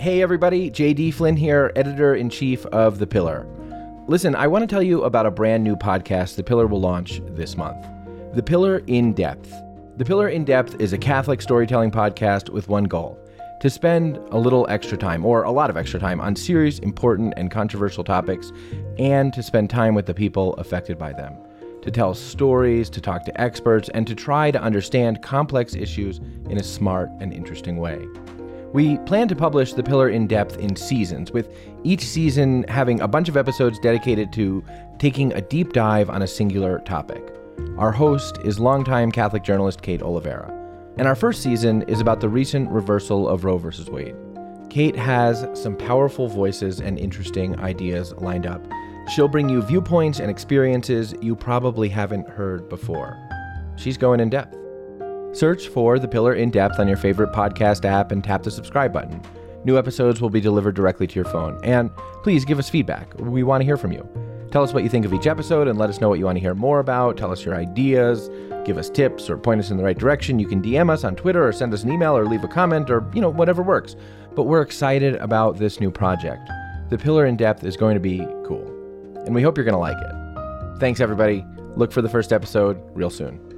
Hey, everybody, JD Flynn here, editor in chief of The Pillar. Listen, I want to tell you about a brand new podcast The Pillar will launch this month The Pillar in Depth. The Pillar in Depth is a Catholic storytelling podcast with one goal to spend a little extra time, or a lot of extra time, on serious, important, and controversial topics, and to spend time with the people affected by them. To tell stories, to talk to experts, and to try to understand complex issues in a smart and interesting way. We plan to publish The Pillar in depth in seasons, with each season having a bunch of episodes dedicated to taking a deep dive on a singular topic. Our host is longtime Catholic journalist Kate Olivera, and our first season is about the recent reversal of Roe v. Wade. Kate has some powerful voices and interesting ideas lined up. She'll bring you viewpoints and experiences you probably haven't heard before. She's going in depth. Search for The Pillar in Depth on your favorite podcast app and tap the subscribe button. New episodes will be delivered directly to your phone. And please give us feedback. We want to hear from you. Tell us what you think of each episode and let us know what you want to hear more about. Tell us your ideas, give us tips, or point us in the right direction. You can DM us on Twitter or send us an email or leave a comment or, you know, whatever works. But we're excited about this new project. The Pillar in Depth is going to be cool. And we hope you're going to like it. Thanks, everybody. Look for the first episode real soon.